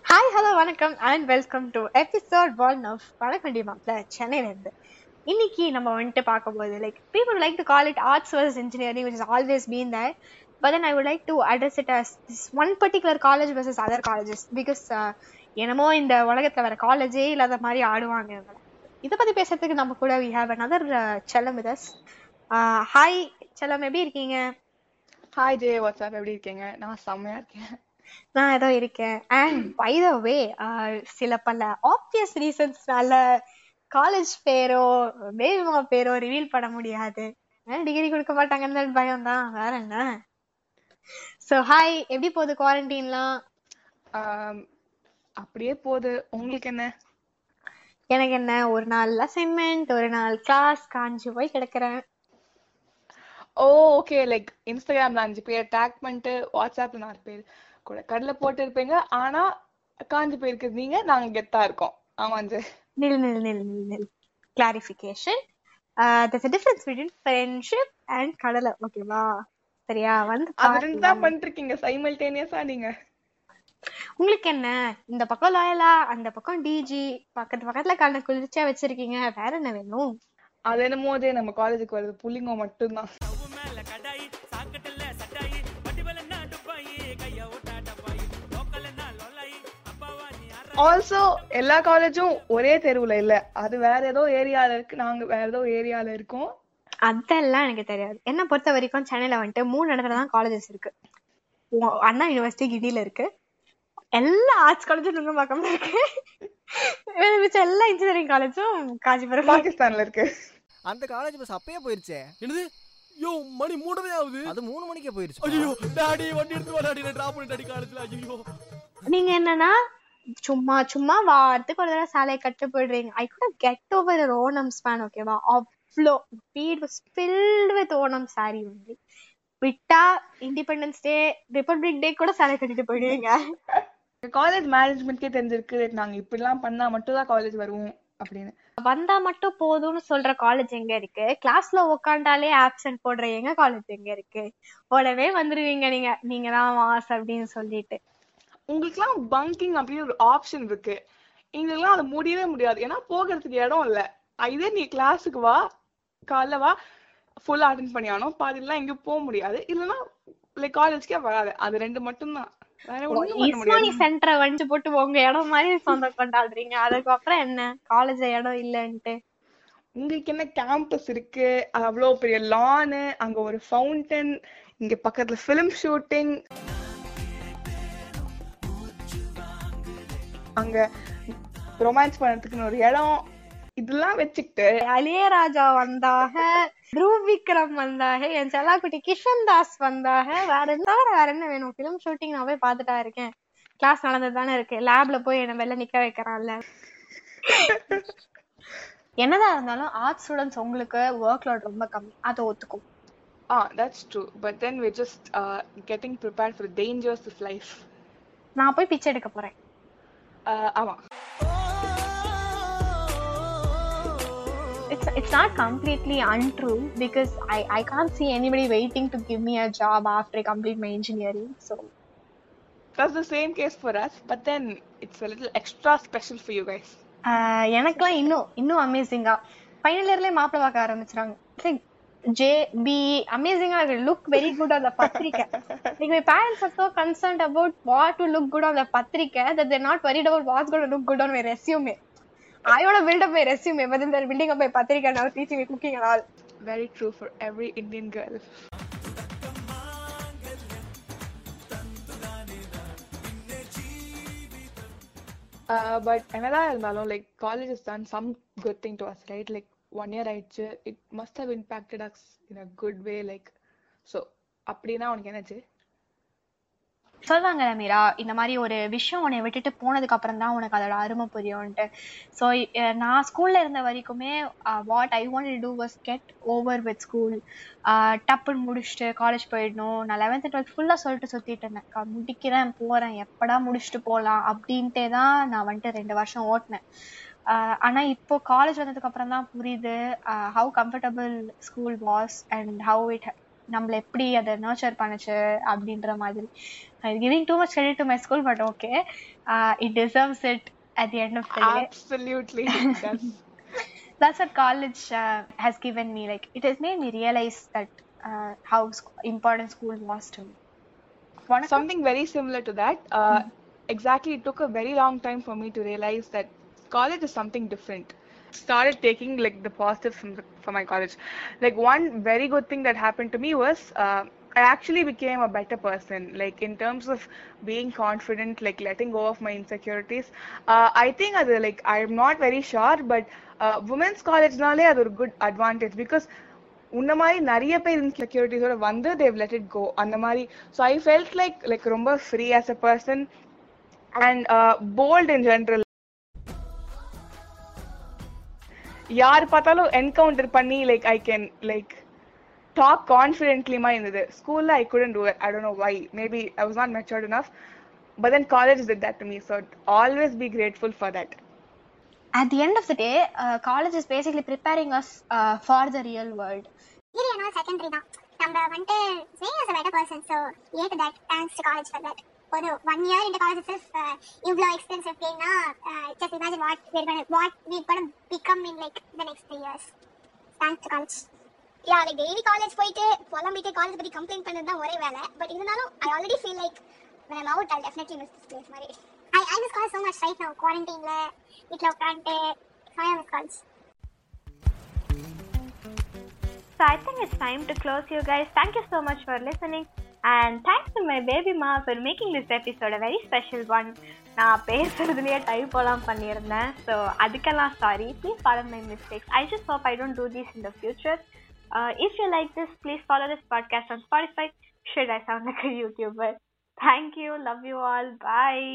Hi hello வணக்கம் and welcome to episode one of வணக்கண்டி மாப்பிள சென்னையிலேருந்து. இன்னைக்கு நம்ம வந்துட்டு பார்க்கும்போது like people like to call it arts versus engineering which is always been there but then I would like to address it as this one particular college versus other colleges because என்னமோ இந்த உலகத்தில் வேற காலேஜே இல்லாத மாதிரி ஆடுவாங்க இவங்க. இதை பற்றி பேசுறதுக்கு நம்ம கூட we have another Chellam with us hi Chellam எப்படி இருக்கீங்க? ஹாய் ஜே வாட்ஸ்அப் எப்படி இருக்கீங்க? நான் செம்மையா இருக்கேன். நான் ஏதோ இருக்கேன். அண்ட் பை த வே சில பல ஆப்வியஸ் ரீசன்ஸ்னால காலேஜ் பேரோ பேபிமா பேரோ ரிவீல் பண்ண முடியாது. டிகிரி கொடுக்க மாட்டாங்கன்னு பயம் தான் வேற என்ன? ஸோ ஹாய் எப்படி போகுது குவாரண்டைன்லாம் அப்படியே போகுது. உங்களுக்கு என்ன? எனக்கு என்ன? ஒரு நாள் அசைன்மெண்ட் ஒரு நாள் கிளாஸ் காஞ்சி போய் கிடக்குறேன். ஓ ஓகே லைக் இன்ஸ்டாகிராம்ல அஞ்சு பேர் டேக் பண்ணிட்டு வாட்ஸ்அப்ல நாலு பேர். கூட. கடல போட்டு இருப்பீங்க ஆனா காஞ்சி போயிருக்குது நீங்க நாங்க கெத்தா இருக்கோம். ஆமா ஜே நில் நில் நில் நில் நில். Clarification a difference between friendship and கடலை. ஓகேவா சரியா? வந்து அது பாருங்க. ரெண்டு தான் பண்ணிட்டு இருக்கீங்க சைமல்டேனியஸா நீங்க? உங்களுக்கு என்ன? இந்த பக்கம் லாயலா அந்த பக்கம் டிஜி பக்கத்து பக்கத்துல கண்ண குளிர்ச்சியா வச்சிருக்கீங்க. வேற என்ன வேணும்? அது என்னமோ நம்ம காலேஜுக்கு வருது புள்ளிங்க மட்டும்தான். ஆல்சோ எல்லா காலேஜும் ஒரே தெருவுல இல்ல. அது வேற ஏதோ ஏரியால இருக்கு. நாங்க வேற ஏதோ ஏரியால இருக்கோம். அதெல்லாம் எனக்கு தெரியாது. என்ன பொறுத்த வரைக்கும் சென்னையில வந்துட்டு மூணு இடத்துல தான் காலேஜஸ் இருக்கு. அண்ணா யூனிவர்சிட்டி கிண்டில இருக்கு. எல்லா ஆர்ட்ஸ் காலேஜும் நுங்கம்பாக்கம்ல இருக்கு. மிச்சம் எல்லா இன்ஜினியரிங் காலேஜும் காஞ்சிபுரம். பாகிஸ்தான்ல இருக்கு. அந்த காலேஜ் பஸ் அப்பயே போயிருச்சே. என்னது? யோ மணி மூடவே ஆகுது. அது மூணு மணிக்கே போயிருச்சு. ஐயோ டாடி வண்டி எடுத்து வா டாடி. நான் டிராப் பண்ணி டாடி காலேஜ்ல. ஐயோ நீங்க என்னன்னா சும்மா சும்மா வாரத்துக்கு ஒரு தடவை சாலையை கட்டு போயிடுறீங்க. ஐ கூட கெட் ஓவர் ஓணம் ஸ்பேன் ஓகேவா அவ்வளோ week was filled with Onam sari only விட்டா இண்டிபெண்டன்ஸ் டே ரிப்பப்ளிக் டே கூட சாலை கட்டிட்டு போயிடுவீங்க. காலேஜ் மேனேஜ்மெண்ட்கே தெரிஞ்சிருக்கு. நாங்க இப்படிலாம் பண்ணா மட்டும் தான் காலேஜ் வருவோம் அப்படின்னு. வந்தா மட்டும் போதும்னு சொல்ற காலேஜ் எங்க இருக்கு? கிளாஸ்ல உக்காண்டாலே ஆப்சென்ட் போடுற எங்க காலேஜ் எங்க இருக்கு? உடனே வந்துருவீங்க நீங்க. நீங்க தான் மாஸ் அப்படின்னு சொல்லிட்டு. உங்களுக்குலாம் பங்கிங் அப்படின்னு ஒரு ஆப்ஷன் இருக்கு. எங்களுக்குலாம் அது முடியவே முடியாது. ஏன்னா போகிறதுக்கு இடம் இல்ல. இதே நீ கிளாஸுக்கு வா. காலைல வா. ஃபுல்லா அட்டென்ட் பண்ணி ஆனோம் பாதிலாம் எங்கேயும் போக முடியாது. இல்லைன்னா லைக் காலேஜ்க்கே வராது. அது ரெண்டு மட்டும்தான். சென்டரை வஞ்சி போட்டு உங்க இடம் மாதிரி சொந்தம் கொண்டாடுறீங்க அதுக்கப்புறம் என்ன? காலேஜ் இடம் இல்லன்ட்டு. உங்களுக்கு என்ன கேம்பஸ் இருக்கு? அவ்வளோ பெரிய லானு அங்க ஒரு ஃபவுண்டன் இங்க பக்கத்துல ஃபிலிம் ஷூட்டிங் அங்க ரொமான்ஸ் பண்றதுக்குன்னு ஒரு இடம். இதெல்லாம் வச்சுக்கிட்டு அலியராஜா வந்தாக த்ருவ் விக்ரம் வந்தாக என் செல்லாக்குட்டி கிஷன் தாஸ் வந்தாக. வேற என்ன வேற என்ன வேணும்? ஃபிலிம் ஷூட்டிங் நான் போய் பார்த்துட்டா இருக்கேன். கிளாஸ் நடந்துட்டு தானே இருக்கு லேப்ல போய் என்ன வெளில நிக்க வைக்கிறான்ல என்னதான் இருந்தாலும் ஆர்ட்ஸ் ஸ்டூடெண்ட்ஸ் உங்களுக்கு ஒர்க் லோட் ரொம்ப கம்மி. அதை ஒத்துக்கும். ஆ that's true but then we just getting prepared for dangers of life நான் போய் பிச்சை எடுக்க போறேன். ஆமா it's it's not completely untrue because I I can't see anybody waiting to give me a job after I complete my engineering. So that's the same case for us but then it's a little extra special for you guys ஆஹ் எனக்கெல்லாம் இன்னும் இன்னும் அமேசிங்கா final இயர்லயே மாப்பிள்ளை பார்க்க ஆரம்பிச்சிட்டாங்க J B amazing I will look very good on the patrika. like my parents are so concerned about what to look good on the patrika that they're not worried about what's going to look good on my resume. I want to build up my resume, but then they're building up my patrika now, teaching me cooking and all. Very true for every Indian girl. Uh, but another, like college has done some good thing to us, right? Like one year ஆயிடுச்சு. It must have impacted us in a good way like so அப்படின்னா உனக்கு என்னாச்சு? சொல்லுவாங்க மீரா இந்த மாதிரி ஒரு விஷயம் உன்னை விட்டுட்டு போனதுக்கு அப்புறம் தான் உனக்கு அதோட அருமை புரியும்ன்ட்டு. ஸோ நான் ஸ்கூல்ல இருந்த வரைக்குமே what I want to was get over with school டப்புன்னு முடிச்சுட்டு காலேஜ் போயிடணும். நான் லெவன்த் டுவெல்த் ஃபுல்லாக சொல்லிட்டு சுத்திட்டு இருந்தேன். க- முடிக்கிறேன் போறேன். எப்படா முடிச்சுட்டு போகலாம் அப்படின்ட்டே தான் நான் வந்துட்டு ரெண்டு வருஷம் ஓட்டினேன். ஆனா இப்போ காலேஜ் வந்ததுக்கு அப்புறம் தான் புரியுது how comfortable school was and how it நம்மள எப்படி அதை நர்ச்சர் பண்ணுச்சு அப்படின்ற மாதிரி giving too much credit to my school but okay it deserves it at the end of the day Absolutely. That's that's what college uh, has given me like it has made me realize that uh, how sc- important school was to me Wanna something very similar to that. Uh, Exactly, it took a very long time for me to realize that college is something different. Started taking like the positives from, the, from my college. Like one very good thing that happened to me was uh, I actually became a better person. Like in terms of being confident, like letting go of my insecurities. Uh, I think அது like I'm not very sure, but uh, women's collegeனாலே அது ஒரு good advantage because உன்ன மாதிரி நிறைய பேர் இன்செக்யூரிட்டிஸோட வந்து they let it go அந்த மாதிரி so I felt like like ரொம்ப free as a person and bold in general யார் பார்த்தாலும் என்கவுண்டர் பண்ணி like I can like talk கான்ஃபிடென்ட்லிமா இருந்தது. ஸ்கூல்ல I couldn't do I don't know why maybe I was not matured enough. But then college did that to me. So always be grateful for that. At the end of the day uh, college is basically preparing us uh, for the real world. இது என்ன secondary தான் நம்ம வந்துட்டு saying as a better person so at that thanks to college for that ஒரு one year இந்த college is இவ்வளோ experience எப்படின்னா just imagine what we're gonna what we're gonna become in like the next three years thanks to college yeah like daily college போயிட்டு புலம்பிட்டு college பற்றி complaint பண்ணது தான் ஒரே வேலை. பட் இருந்தாலும் I already feel like when I'm out, I'll definitely miss this place மாதிரி. I, I miss college so much right now quarantineல வீட்டில் உட்காந்துட்டு so I miss college. So I think it's time to close you guys. Thank you so much for listening. And thanks to my baby ma for making this episode a very special one. நான் பேசுறதுலயே type எல்லாம் பண்ணியிருந்தேன். So அதுக்கெல்லாம் sorry please follow my mistakes I just hope I don't do this in the future if you like this please follow this podcast on Spotify should I sound like YouTuber thank you love you all bye